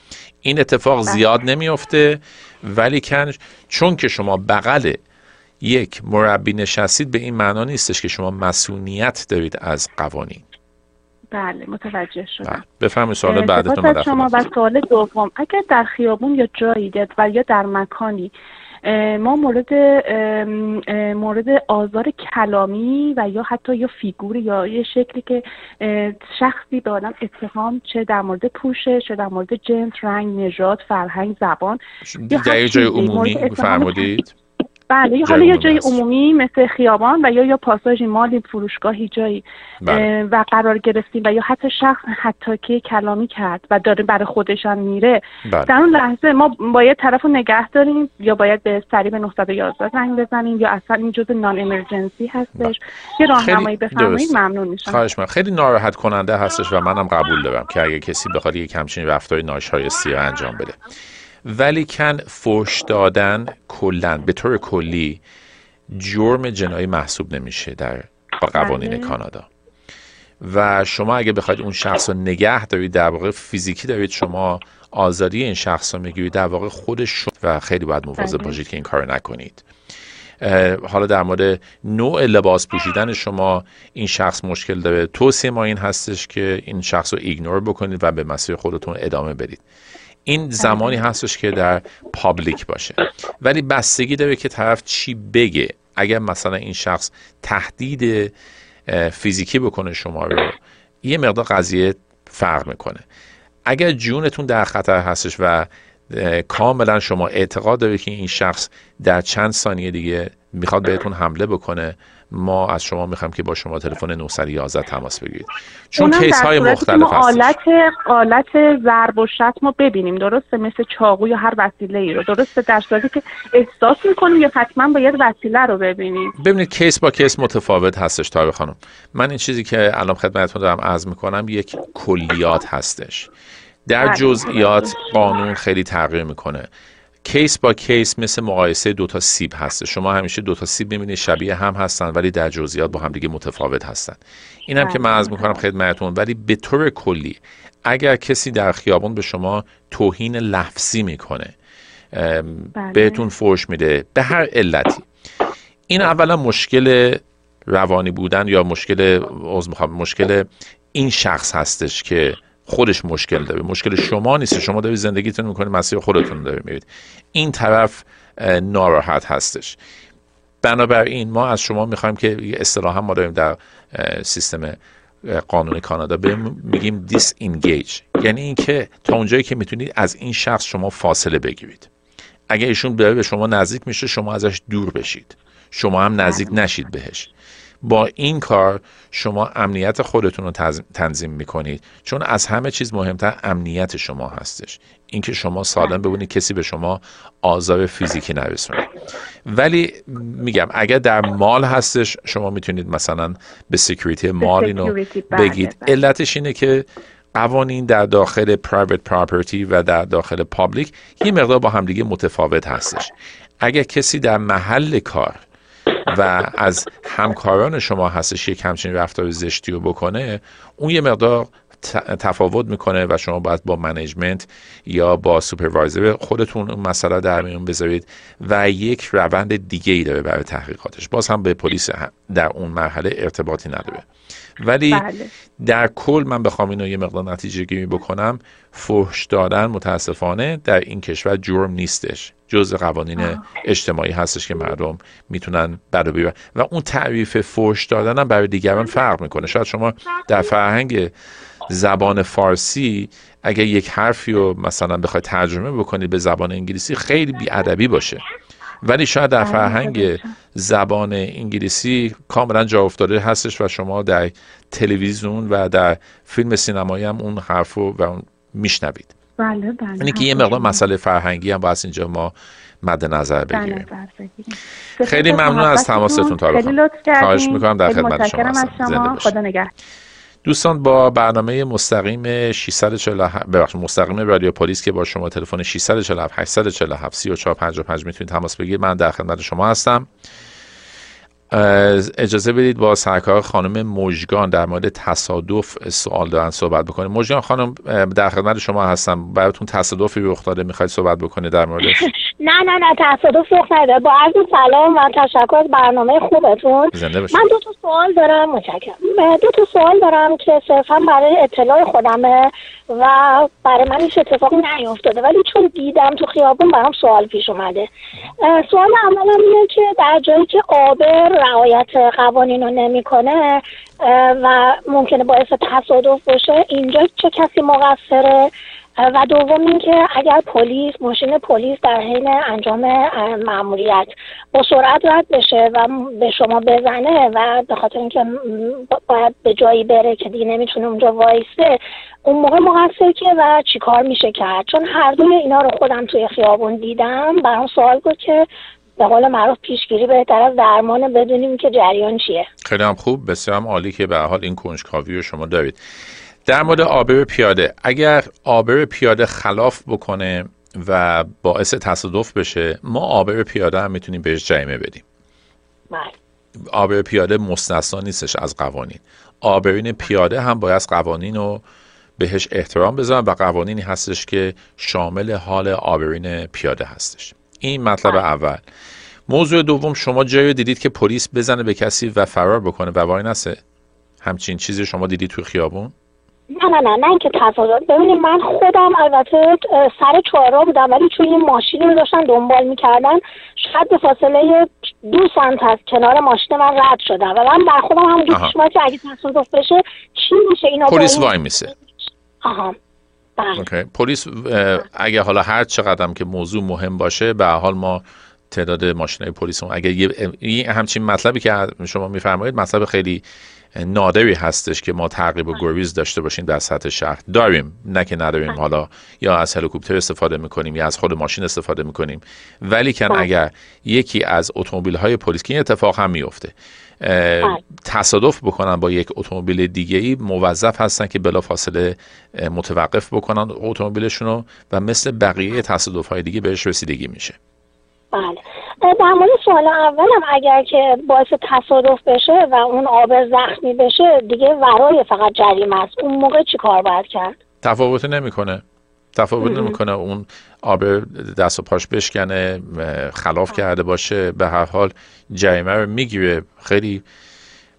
Speaker 3: این اتفاق بله. زیاد نمیافته ولی کن چون که شما بغل یک مربی نشستید به این معنا نیستش که شما مسئولیت دارید از قوانین.
Speaker 6: بله متوجه شدم. بله.
Speaker 3: بفهمید سوال بعدتون
Speaker 6: شما. و سوال دوم اگر در خیابون یا جایی و یا در مکانی ما مورد مورد آزار کلامی و یا حتی یا فیگوری یا یه شکلی که شخصی به آدم اتهام چه در مورد پوشش چه در مورد جنس رنگ نژاد فرهنگ زبان
Speaker 3: یا جای عمومی فرمودید
Speaker 6: بله یا حالا یه جای عمومی مثل خیابان و یا یا پاساژی مالی فروشگاهی جایی بله. و قرار گرفتیم و یا حتی شخص حتی که کلامی کرد و داره برای خودشان میره. بله. در اون لحظه ما باید طرف رو نگه داریم یا باید به سری به 911 زنگ بزنیم یا اصلا این جزء نان امرجنسی هستش. بله. یه راهنمایی بفرمایید ممنون میشم.
Speaker 3: خواهش من خیلی ناراحت کننده هستش و منم قبول دارم که اگه کسی بخواد یک همچین رفتاری ناشایستی انجام بده. ولی کن فوش دادن کلا به طور کلی جرم جنایی محسوب نمیشه در قوانین بله. کانادا و شما اگه بخواید اون شخص رو نگه دارید در واقع فیزیکی دارید شما آزادی این شخص رو می‌گیرید در واقع خودش و خیلی باید مواظب بله. باشید که این کار نکنید حالا در مورد نوع لباس پوشیدن شما این شخص مشکل داره توصیه ما این هستش که این شخص رو ایگنور بکنید و به مسیر خودتون ادامه بدید این زمانی هستش که در پابلیک باشه. ولی بستگی داره که طرف چی بگه. اگر مثلا این شخص تهدید فیزیکی بکنه شما رو یه مقدار قضیه فرق می‌کنه. اگر جونتون در خطر هستش و کاملا شما اعتقاد دارید که این شخص در چند ثانیه دیگه می‌خواد بهتون حمله بکنه ما از شما می‌خوایم که با شما تلفن 911 تماس بگیرید. چون case های مختلف هست
Speaker 6: آلت آلت ضرب و شتم ما ببینیم. درسته؟ مثل چاقو یا هر وسیله ای رو. درسته؟ در صورتی که احساس می‌کنیم یا حتما باید وسیله رو ببینیم.
Speaker 3: ببینید case با case متفاوت هستش تابع خانم. من این چیزی که الان خدمتتون دارم عرض می‌کنم یک کلیات هستش. در بله. جزئیات قانون خیلی تغییر می‌کنه. case با case مثل مقایسه دو تا سیب هست شما همیشه دو تا سیب می‌بینید شبیه هم هستن ولی در جزئیات با هم دیگه متفاوت هستن. این هم که من از می‌کنم خدمتتون. ولی به طور کلی اگر کسی در خیابان به شما توهین لفظی می‌کنه بله. بهتون فوش میده به هر علتی. این اولا مشکل روانی بودن یا مشکل مشکل این شخص هستش که خودش مشکل داره. مشکل شما نیست. شما دارید زندگیتون می‌کنید مسیر خودتون دارید میرید این طرف ناراحت هستش. بنابراین ما از شما می‌خوایم که اصطلاحا ما داریم در سیستم قانون کانادا به میگیم دیس اینگیج یعنی اینکه تا اونجایی که می‌تونید از این شخص شما فاصله بگیرید. اگه ایشون به شما نزدیک میشه شما ازش دور بشید. شما هم نزدیک. نشید بهش. با این کار شما امنیت خودتون رو تنظیم می‌کنید. چون از همه چیز مهمتر امنیت شما هستش. اینکه شما سالم بله. ببینید کسی به شما آزار فیزیکی نرسونه. ولی میگم اگر در mall هستش شما می‌تونید مثلا به security mall اینو بله، بگید. علتش اینه که قوانین در داخل private property و در داخل public یه مقدار با همدیگه متفاوت هستش. اگر کسی در محل کار و از همکاران شما هستش یک همچین رفتار زشتی رو بکنه اون یه مقدار تفاوت می‌کنه و شما باید با management یا با سوپروایزر خودتون اون مسئله در میون بذارید و یک روند دیگه ای داره برای تحقیقاتش. باز هم به پلیس در اون مرحله ارتباطی نداره. ولی بله. در کل من بخوام اینو یه مقدار نتیجه گیری بکنم. فحش دادن متاسفانه در این کشور جرم نیستش. جز قوانین اجتماعی هستش که مردم می‌تونن بر و اون تعریف فحش دادن هم برای دیگران فرق می‌کنه. شاید شما در فرهنگ زبان فارسی اگر یک حرفی رو مثلا بخوای ترجمه بکنید به زبان انگلیسی خیلی بیادبی باشه. ولی شاید در فرهنگ زبان انگلیسی کاملا جا افتاده هستش و شما در تلویزیون و در فیلم سینمایی هم اون حرف رو و میشنوید.
Speaker 6: بله بله
Speaker 3: اینه که یه مقدار مسئله فرهنگی هم باید اینجا ما مد نظر بله، بگیریم. خیلی ممنون از تماستون تا خواهش می‌کنم در خدمت شما هستم.
Speaker 6: خدا نگه
Speaker 3: دوستان با برنامه مستقیم 647 ببخشید مستقیم رادیو پلیس که با شما تلفن 647 847 3455 می‌تونید تماس بگیرید. من در خدمت شما هستم. اجازه بدید با سرکار خانم مجگان در مورد تصادف سوال دارن صحبت بکنیم. مجگان خانم در خدمت شما هستم. براتون تصادفی رخ داده می‌خواید صحبت بکنید در موردش
Speaker 7: نه نه نه تصادف رخ نده با عرض سلام و تشکر از برنامه خوبتون. من دو تا سوال دارم. متشکرم. دو تا سوال دارم که صرفا برای اطلاع خودمه و برای من هیچ اتفاقی نیفتاده ولی چون دیدم تو خیابون برام سوال پیش اومده. سوال اولم اینه که در جایی که آبر رعایت قوانین رو نمی‌کنه و ممکنه باعث تصادف باشه. اینجا چه کسی مقصره؟ و دوم اینکه اگر پلیس ماشین پلیس در حین انجام مأموریت با سرعت رد بشه و به شما بزنه و به خاطر اینکه باید به جایی بره که دیگه نمی‌تونه اونجا وایسه اون موقع مقصر که و چیکار میشه کرد؟ چون هر دوی اینا رو خودم توی خیابون دیدم برام سوال بود که به قول معروف پیشگیری بهتر از درمان بدونیم که جریان چیه.
Speaker 3: خیلی هم خوب بسیار هم عالی که به حال این کنجکاوی رو شما دارید. در مورد آبر پیاده اگر آبر پیاده خلاف بکنه و باعث تصادف بشه ما آبر پیاده هم می‌تونیم بهش جریمه بدیم.
Speaker 7: بله.
Speaker 3: آبر پیاده مستثنا نیستش از قوانین. آبرین پیاده هم باید قوانین رو بهش احترام بذارن و قوانینی هستش که شامل حال آبرین پیاده هستش. این مطلب بله. اول. موضوع دوم شما جایی دیدید که پلیس بزنه به کسی و فرار بکنه و وای نسه؟ همچین چیزی شما دیدید توی خیابون؟
Speaker 7: نه نه نه نه اینکه تظاهرات. ببینید من خودم البته سر چهارراه بودم ولی چون این ماشینی رو داشتن دنبال می‌کردن شاید به فاصله دو سانت از کنار ماشین من رد شدم. و من بر خودم هم دو که اگه تصادف بشه چی میشه اینا
Speaker 3: پلیس وای میسه.
Speaker 7: آها.
Speaker 3: بله. پلیس اگه حالا هر چقدر که موضوع مهم باشه به حال ما تعداد ماشین پلیس اگر یه همچین مطلبی که شما میفرمایید مطلب خیلی نادری هستش که ما تعقیب و گریز داشته باشیم در سطح شهر. داریم. نه که نداریم حالا. یا از هلیکوپتر استفاده می‌کنیم یا از خود ماشین استفاده می‌کنیم. ولی کن اگر یکی از اتومبیل های پلیس که این اتفاق هم میفته تصادف بکنن با یک اتومبیل دیگه ای موظف هستن که بلا فاصله متوقف بکنن اتومبیلشون و مثل بقیه تصادف های دیگه بهش رسیدگی میشه.
Speaker 7: بله. در مورد سوال اولم اگر که باعث تصادف بشه و اون آب زخمی بشه دیگه ورای فقط جریمه است. اون موقع چی کار باید کرد؟
Speaker 3: تفاوتی نمی‌کنه. تفاوت نمی‌کنه. اون آب دست و پاش بشکنه خلاف کرده باشه. به هر حال جریمه رو می‌گیره. خیلی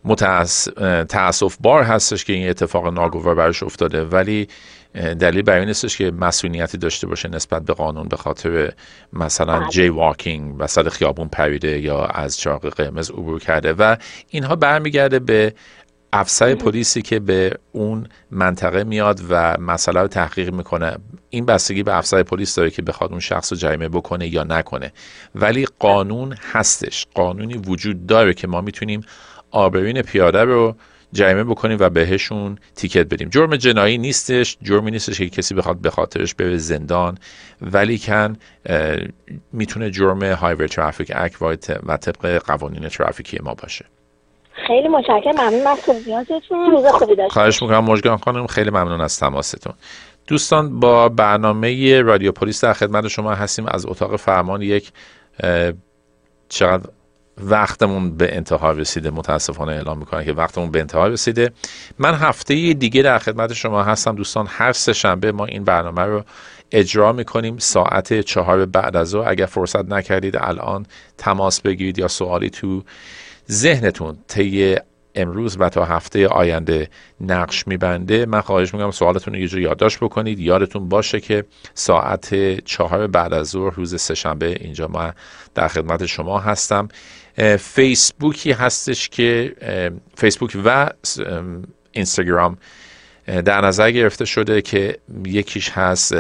Speaker 3: متاسف بار هستش که این اتفاق ناگوار براش افتاده. ولی دلیل برای این نیستش که مسئولیتی داشته باشه نسبت به قانون به خاطر مثلا بله. جی واکینگ وسط خیابون پریده یا از چراغ قرمز عبور کرده. و اینها برمیگرده به افسر پلیسی که به اون منطقه میاد و مسئله رو تحقیق می‌کنه این بستگی به افسر پلیس داره که بخواد اون شخص رو جریمه بکنه یا نکنه. ولی قانون هستش قانونی وجود داره که ما می‌تونیم آبروین پیاده رو جریمه بکنیم و بهشون تیکت بدیم. جرم جنایی نیستش جرمی نیستش که کسی بخواد به خاطرش بره زندان ولی کن می‌تونه جرم هایور ترافیک اک و طبق قوانین ترافیکی ما باشه.
Speaker 7: خیلی متشکرم. ممنون از توضیحاتتون. روز خوبی داشته
Speaker 3: خواهش می‌کنم مجگان خانم خیلی ممنون از تماستون. دوستان با برنامه رادیو پلیس در خدمت شما هستیم. از اتاق فرمان یک چقدر وقتمون به انتها رسیده. متاسفانه اعلام می‌کنه که وقتمون به انتها رسیده. من هفته دیگه در خدمت شما هستم. دوستان هر سه شنبه ما این برنامه رو اجرا می‌کنیم. ساعت چهار بعد از ظهر. اگر فرصت نکردید الان تماس بگیرید یا سوالی تو ذهنتون طی امروز و تا هفته آینده نقش میبنده. من خواهش می‌کنم سوالتون رو یه یادداشت بکنید. یادتون باشه که ساعت چهار بعد از ظهر روز سهشنبه اینجا ما در خدمت شما هستم. فیسبوکی هستش که فیسبوک و اینستاگرام در نظر گرفته شده که یکیش هست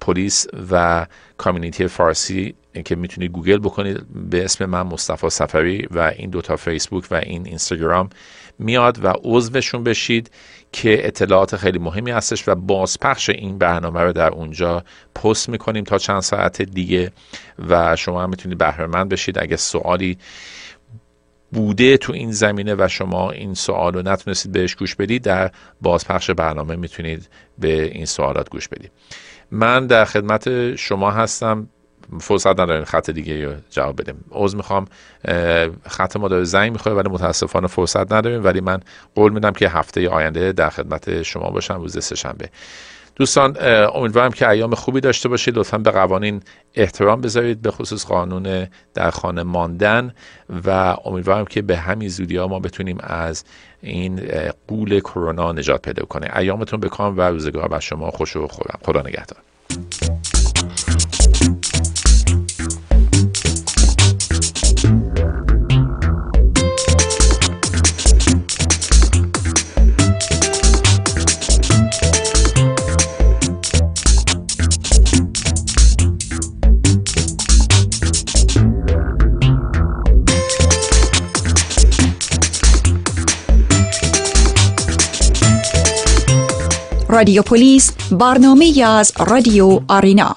Speaker 3: پلیس و کامیونیتی فارسی که می‌تونید گوگل بکنید به اسم من مصطفی سفری و این دوتا فیسبوک و این اینستاگرام میاد و عضوشون بشید که اطلاعات خیلی مهمی هستش و بازپخش این برنامه رو در اونجا پست می‌کنیم تا چند ساعت دیگه و شما هم می‌تونید بهرهمند بشید. اگه سوالی بوده تو این زمینه و شما این سوال رو نتونستید بهش گوش بدید در بازپخش برنامه می‌تونید به این سوالات گوش بدید. من در خدمت شما هستم. فرصت نداریم خط دیگه رو جواب بدیم. عوض می‌خوام خط ما داره زنگ می‌خوره ولی متاسفانه فرصت نداریم. ولی من قول میدم که هفته آینده در خدمت شما باشم روز سهشنبه دوستان امیدوارم که ایام خوبی داشته باشید. لطفا به قوانین احترام بذارید به خصوص قانون در خانه ماندن. و امیدوارم که به همین زودی ها ما بتونیم از این قول کرونا نجات پیدا کنیم. ایامتون بکام و روزگار بر شما خوش و خورم. خدا نگهدار.
Speaker 2: رادیو پلیس برنامه از رادیو آرینا.